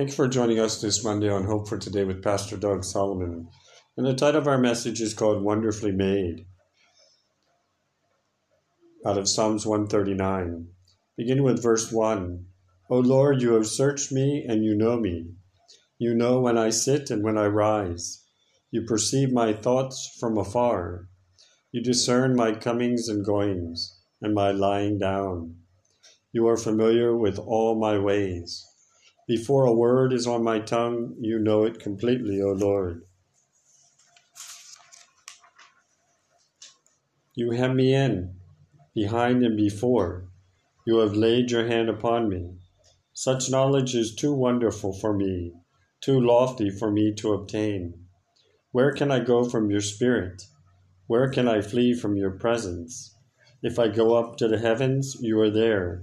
Thank you for joining us this Monday on Hope for Today with Pastor Doug Solomon. And the title of our message is called Wonderfully Made, out of Psalms 139. Beginning with verse 1 O Lord, you have searched me and you know me. You know when I sit and when I rise. You perceive my thoughts from afar. You discern my comings and goings, and my lying down. You are familiar with all my ways. Before a word is on my tongue, you know it completely, O Lord. You hem me in, behind and before. You have laid your hand upon me. Such knowledge is too wonderful for me, too lofty for me to obtain. Where can I go from your spirit? Where can I flee from your presence? If I go up to the heavens, you are there.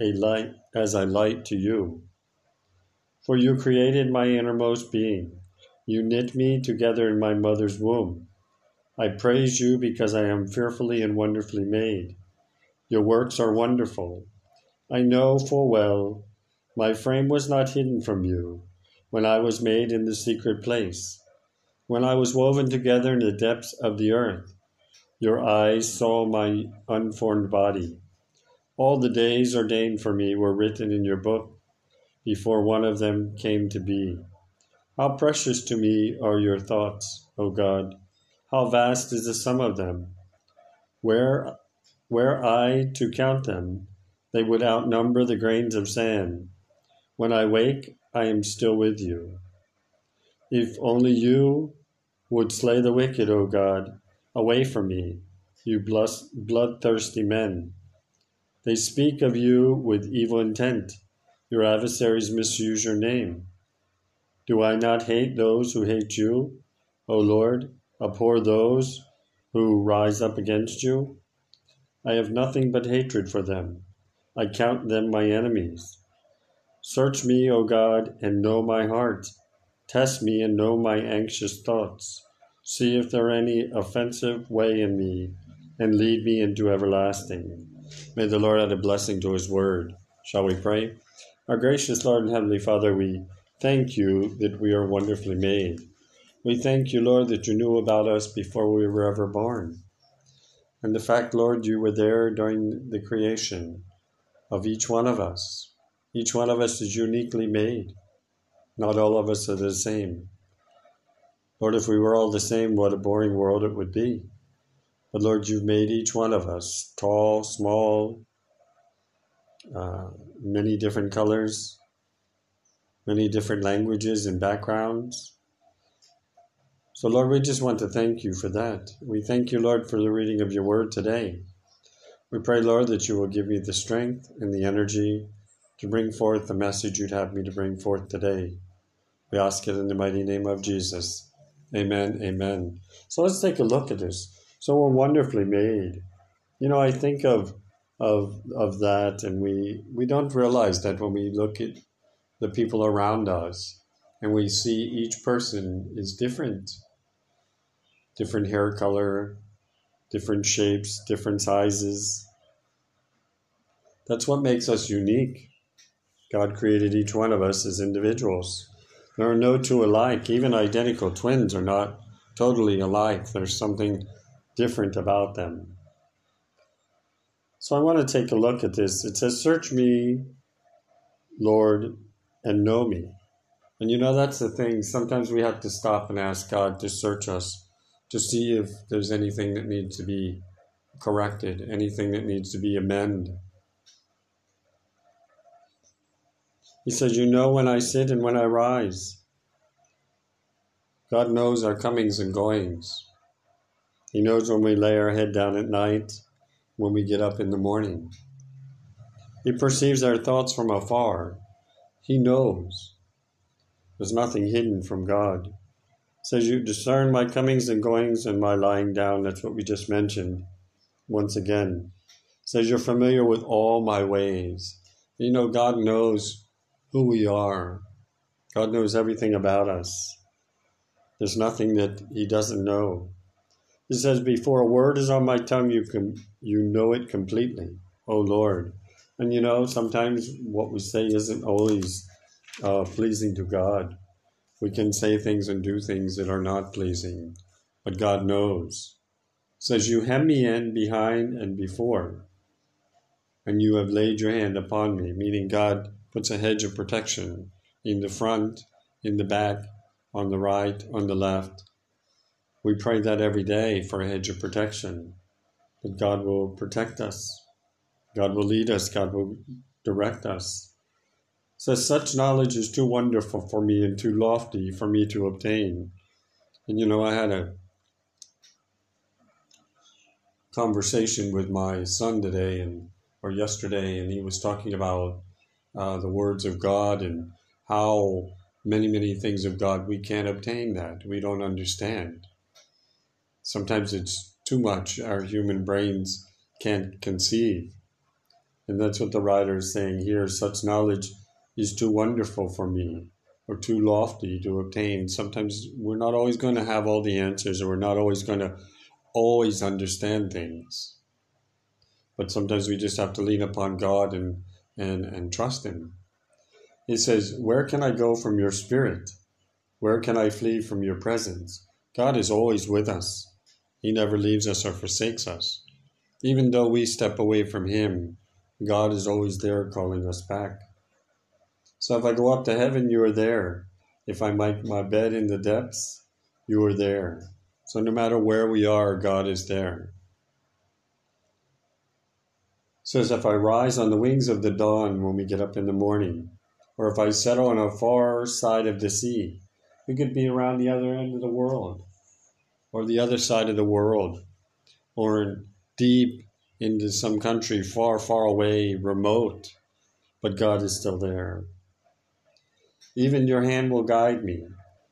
a light as I light to you. For you created my innermost being. You knit me together in my mother's womb. I praise you because I am fearfully and wonderfully made. Your works are wonderful. I know full well my frame was not hidden from you when I was made in the secret place, when I was woven together in the depths of the earth. Your eyes saw my unformed body. All the days ordained for me were written in your book before one of them came to be. How precious to me are your thoughts, O God! How vast is the sum of them! Where, were I to count them, they would outnumber the grains of sand. When I wake, I am still with you. If only you would slay the wicked, O God, away from me, you bloodthirsty men. They speak of you with evil intent. Your adversaries misuse your name. Do I not hate those who hate you? O Lord, abhor those who rise up against you? I have nothing but hatred for them. I count them my enemies. Search me, O God, and know my heart. Test me and know my anxious thoughts. See if there are any offensive way in me, and lead me into everlasting. May the Lord add a blessing to his word. Shall we pray? Our gracious Lord and Heavenly Father, we thank you that we are wonderfully made. We thank you, Lord, that you knew about us before we were ever born. And the fact, Lord, you were there during the creation of each one of us. Each one of us is uniquely made. Not all of us are the same. Lord, if we were all the same, what a boring world it would be. But Lord, you've made each one of us tall, small, uh, many different colors, many different languages and backgrounds. So, Lord, we just want to thank you for that. We thank you, Lord, for the reading of your word today. We pray, Lord, that you will give me the strength and the energy to bring forth the message you'd have me to bring forth today. We ask it in the mighty name of Jesus. Amen. Amen. So let's take a look at this. So we're wonderfully made. You know, I think of of of that, and we we don't realize that when we look at the people around us, and we see each person is different, different hair color, different shapes, different sizes. That's what makes us unique. God created each one of us as individuals. There are no two alike. Even identical twins are not totally alike. There's something different about them. So I want to take a look at this. It says, Search me, Lord, and know me. And you know, that's the thing. Sometimes we have to stop and ask God to search us to see if there's anything that needs to be corrected, anything that needs to be amended. He says, You know when I sit and when I rise. God knows our comings and goings. He knows when we lay our head down at night, when we get up in the morning. He perceives our thoughts from afar. He knows. There's nothing hidden from God. Says you discern my comings and goings and my lying down. That's what we just mentioned. Once again, says you're familiar with all my ways. You know, God knows who we are. God knows everything about us. There's nothing that He doesn't know. He says, Before a word is on my tongue, you can you know it completely, O Lord. And you know, sometimes what we say isn't always uh, pleasing to God. We can say things and do things that are not pleasing, but God knows. It says, You hem me in behind and before, and you have laid your hand upon me, meaning God puts a hedge of protection in the front, in the back, on the right, on the left. We pray that every day for a hedge of protection, that God will protect us, God will lead us, God will direct us. Says, such knowledge is too wonderful for me and too lofty for me to obtain. And you know, I had a conversation with my son today and or yesterday, and he was talking about uh, the words of God and how many, many things of God we can't obtain that. We don't understand. Sometimes it's too much, our human brains can't conceive. And that's what the writer is saying here. Such knowledge is too wonderful for me or too lofty to obtain. Sometimes we're not always going to have all the answers or we're not always going to always understand things. But sometimes we just have to lean upon God and, and, and trust Him. He says, Where can I go from your spirit? Where can I flee from your presence? God is always with us. He never leaves us or forsakes us. Even though we step away from Him, God is always there calling us back. So if I go up to heaven, you are there. If I make my bed in the depths, you are there. So no matter where we are, God is there. Says, if I rise on the wings of the dawn when we get up in the morning, or if I settle on a far side of the sea, we could be around the other end of the world, or the other side of the world, or deep into some country far, far away, remote, but God is still there. Even your hand will guide me,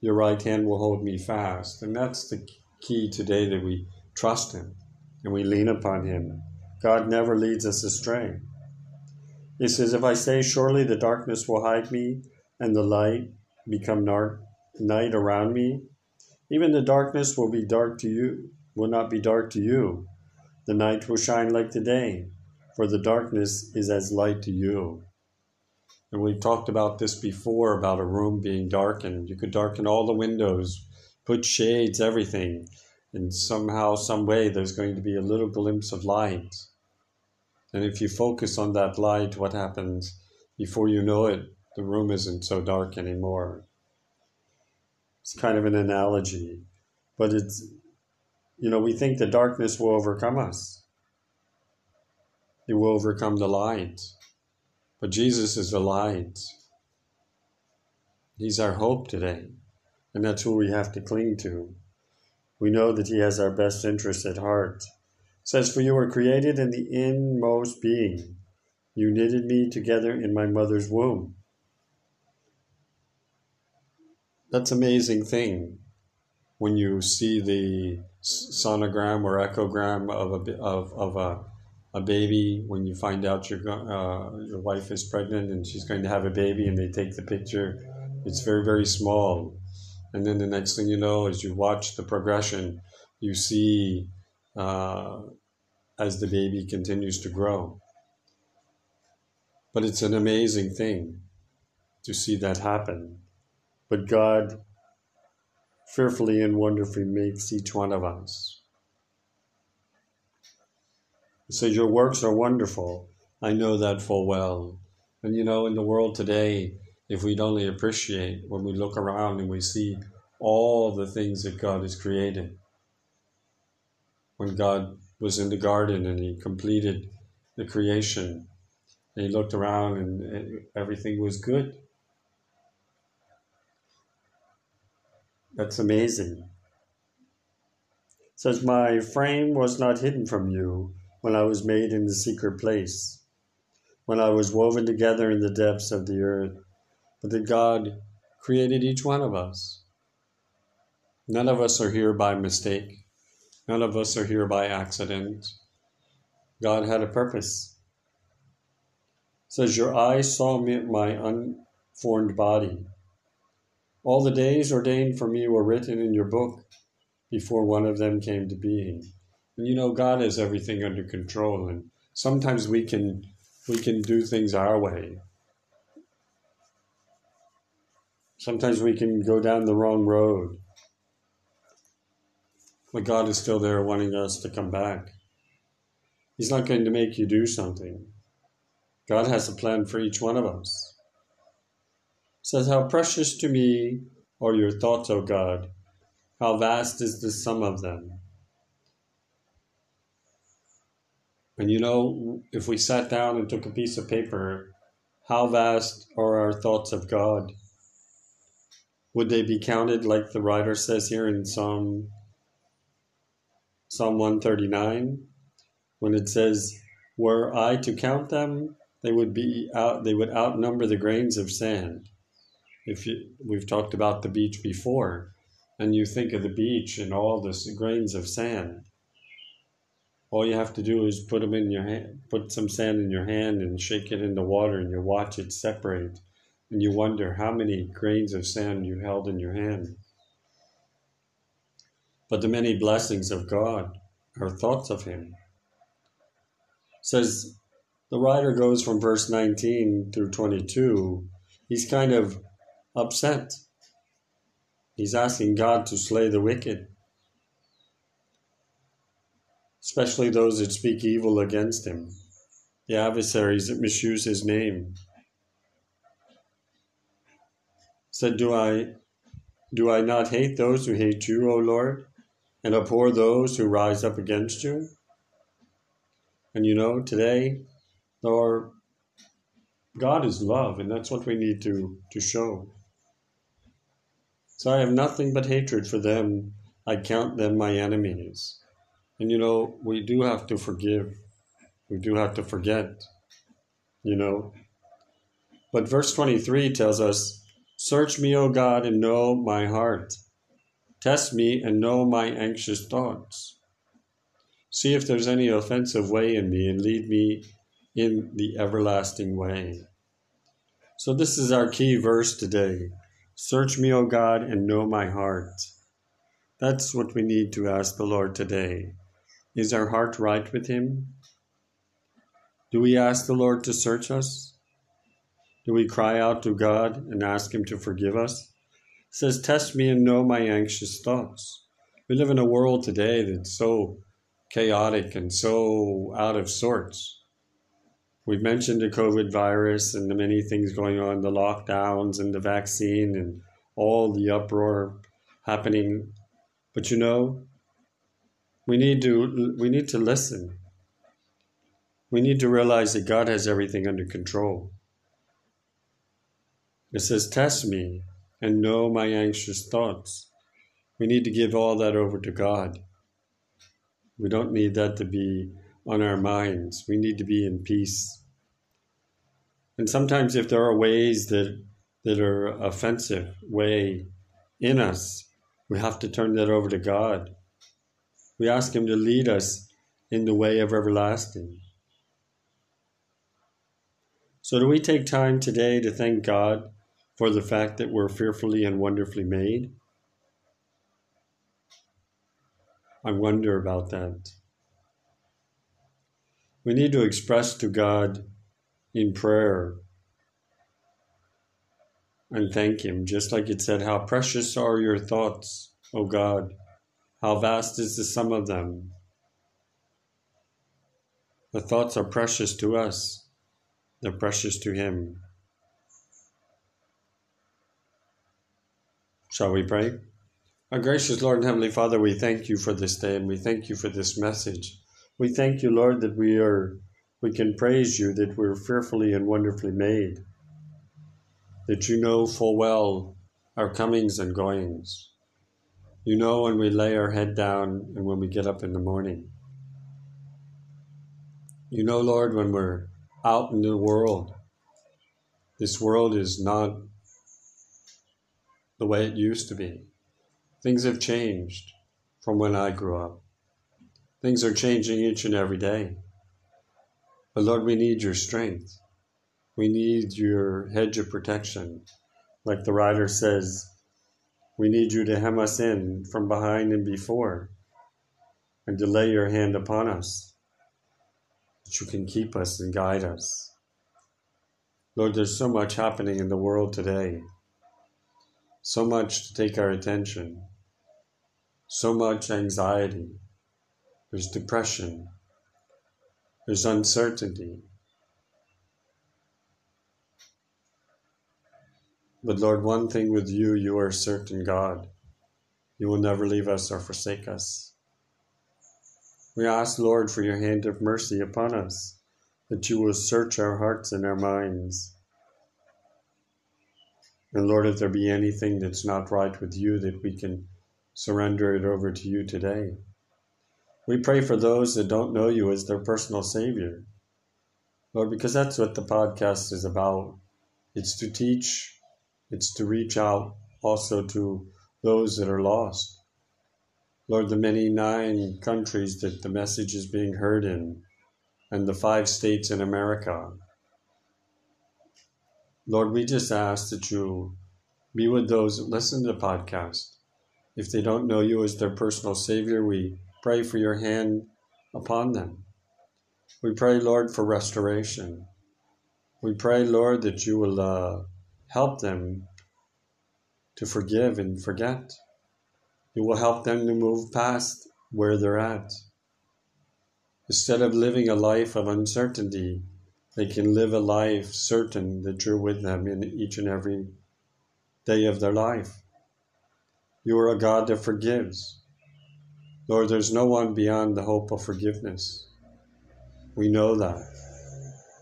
your right hand will hold me fast. And that's the key today that we trust Him and we lean upon Him. God never leads us astray. He says, If I say, Surely the darkness will hide me, and the light become nar- night around me, even the darkness will be dark to you, will not be dark to you. The night will shine like the day, for the darkness is as light to you. And we've talked about this before about a room being darkened. You could darken all the windows, put shades, everything, and somehow, some way, there's going to be a little glimpse of light. And if you focus on that light, what happens? Before you know it, the room isn't so dark anymore. It's kind of an analogy, but it's, you know, we think the darkness will overcome us. It will overcome the light. But Jesus is the light. He's our hope today. And that's who we have to cling to. We know that He has our best interest at heart says, For you were created in the inmost being. You knitted me together in my mother's womb. That's an amazing thing when you see the sonogram or echogram of a, of, of a, a baby, when you find out your, uh, your wife is pregnant and she's going to have a baby and they take the picture, it's very, very small. And then the next thing you know, as you watch the progression, you see uh, as the baby continues to grow. But it's an amazing thing to see that happen. But God fearfully and wonderfully makes each one of us. He says, Your works are wonderful. I know that full well. And you know, in the world today, if we'd only appreciate when we look around and we see all the things that God has created, when God was in the garden and he completed the creation, and he looked around and everything was good. That's amazing. Says, My frame was not hidden from you when I was made in the secret place, when I was woven together in the depths of the earth. But that God created each one of us. None of us are here by mistake. None of us are here by accident. God had a purpose. It says, Your eyes saw me, my unformed body. All the days ordained for me were written in your book before one of them came to being. And you know, God has everything under control, and sometimes we can we can do things our way. Sometimes we can go down the wrong road. But God is still there wanting us to come back. He's not going to make you do something. God has a plan for each one of us. Says, How precious to me are your thoughts, O God. How vast is the sum of them. And you know, if we sat down and took a piece of paper, how vast are our thoughts of God? Would they be counted like the writer says here in Psalm Psalm 139 when it says, "Were I to count them, they would be out they would outnumber the grains of sand." If you, we've talked about the beach before, and you think of the beach and all the grains of sand, all you have to do is put them in your hand, put some sand in your hand and shake it in the water and you watch it separate and you wonder how many grains of sand you held in your hand. But the many blessings of God are thoughts of him. says the writer goes from verse 19 through 22. He's kind of upset. He's asking God to slay the wicked especially those that speak evil against him, the adversaries that misuse his name. Said, Do I do I not hate those who hate you, O Lord, and abhor those who rise up against you? And you know, today, Lord, God is love, and that's what we need to, to show. So I have nothing but hatred for them. I count them my enemies. And you know, we do have to forgive. We do have to forget, you know. But verse 23 tells us, Search me, O God, and know my heart. Test me and know my anxious thoughts. See if there's any offensive way in me and lead me in the everlasting way. So, this is our key verse today. Search me, O God, and know my heart. That's what we need to ask the Lord today. Is our heart right with Him? Do we ask the Lord to search us? Do we cry out to God and ask Him to forgive us? It says, Test me and know my anxious thoughts. We live in a world today that's so chaotic and so out of sorts. We've mentioned the COVID virus and the many things going on, the lockdowns and the vaccine and all the uproar happening. But you know, we need to we need to listen. We need to realize that God has everything under control. It says, Test me and know my anxious thoughts. We need to give all that over to God. We don't need that to be on our minds. We need to be in peace. And sometimes, if there are ways that, that are offensive way in us, we have to turn that over to God. We ask Him to lead us in the way of everlasting. So, do we take time today to thank God for the fact that we're fearfully and wonderfully made? I wonder about that. We need to express to God in prayer and thank Him, just like it said, How precious are your thoughts, O God. How vast is the sum of them? The thoughts are precious to us, they're precious to Him. Shall we pray? Our gracious Lord and Heavenly Father, we thank you for this day and we thank you for this message. We thank you, Lord, that we are we can praise you that we're fearfully and wonderfully made. That you know full well our comings and goings. You know when we lay our head down and when we get up in the morning. You know, Lord, when we're out in the world, this world is not the way it used to be. Things have changed from when I grew up. Things are changing each and every day. But Lord, we need your strength. We need your hedge of protection. Like the writer says, we need you to hem us in from behind and before, and to lay your hand upon us, that you can keep us and guide us. Lord, there's so much happening in the world today, so much to take our attention, so much anxiety, there's depression, there's uncertainty. But Lord, one thing with you, you are certain God. You will never leave us or forsake us. We ask, Lord, for your hand of mercy upon us, that you will search our hearts and our minds. And Lord, if there be anything that's not right with you, that we can surrender it over to you today. We pray for those that don't know you as their personal Savior. Lord, because that's what the podcast is about. It's to teach it's to reach out also to those that are lost. Lord, the many nine countries that the message is being heard in, and the five states in America. Lord, we just ask that you be with those that listen to the podcast. If they don't know you as their personal Savior, we pray for your hand upon them. We pray, Lord, for restoration. We pray, Lord, that you will uh, help them to forgive and forget. You will help them to move past where they're at. Instead of living a life of uncertainty, they can live a life certain that you're with them in each and every day of their life. You are a God that forgives. Lord, there's no one beyond the hope of forgiveness. We know that.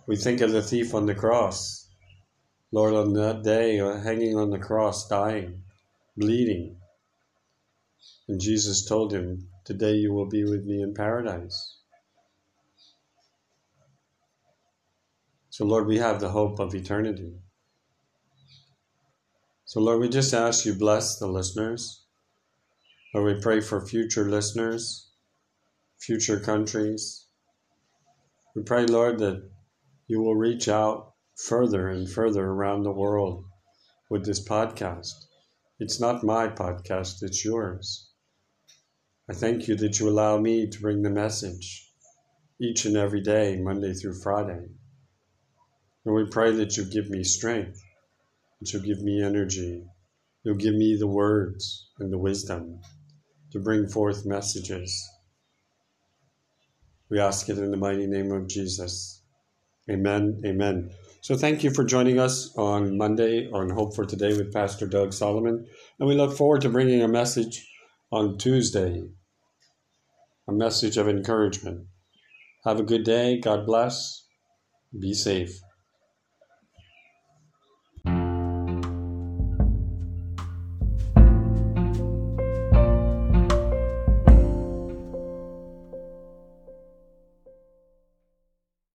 We think of the thief on the cross Lord, on that day, uh, hanging on the cross, dying, bleeding. And Jesus told him, Today you will be with me in paradise. So, Lord, we have the hope of eternity. So, Lord, we just ask you bless the listeners. Lord, we pray for future listeners, future countries. We pray, Lord, that you will reach out further and further around the world with this podcast. It's not my podcast, it's yours. I thank you that you allow me to bring the message each and every day, Monday through Friday. And we pray that you give me strength, that you give me energy, you'll give me the words and the wisdom to bring forth messages. We ask it in the mighty name of Jesus. Amen. Amen. So thank you for joining us on Monday on Hope for Today with Pastor Doug Solomon. And we look forward to bringing a message on Tuesday, a message of encouragement. Have a good day. God bless. Be safe.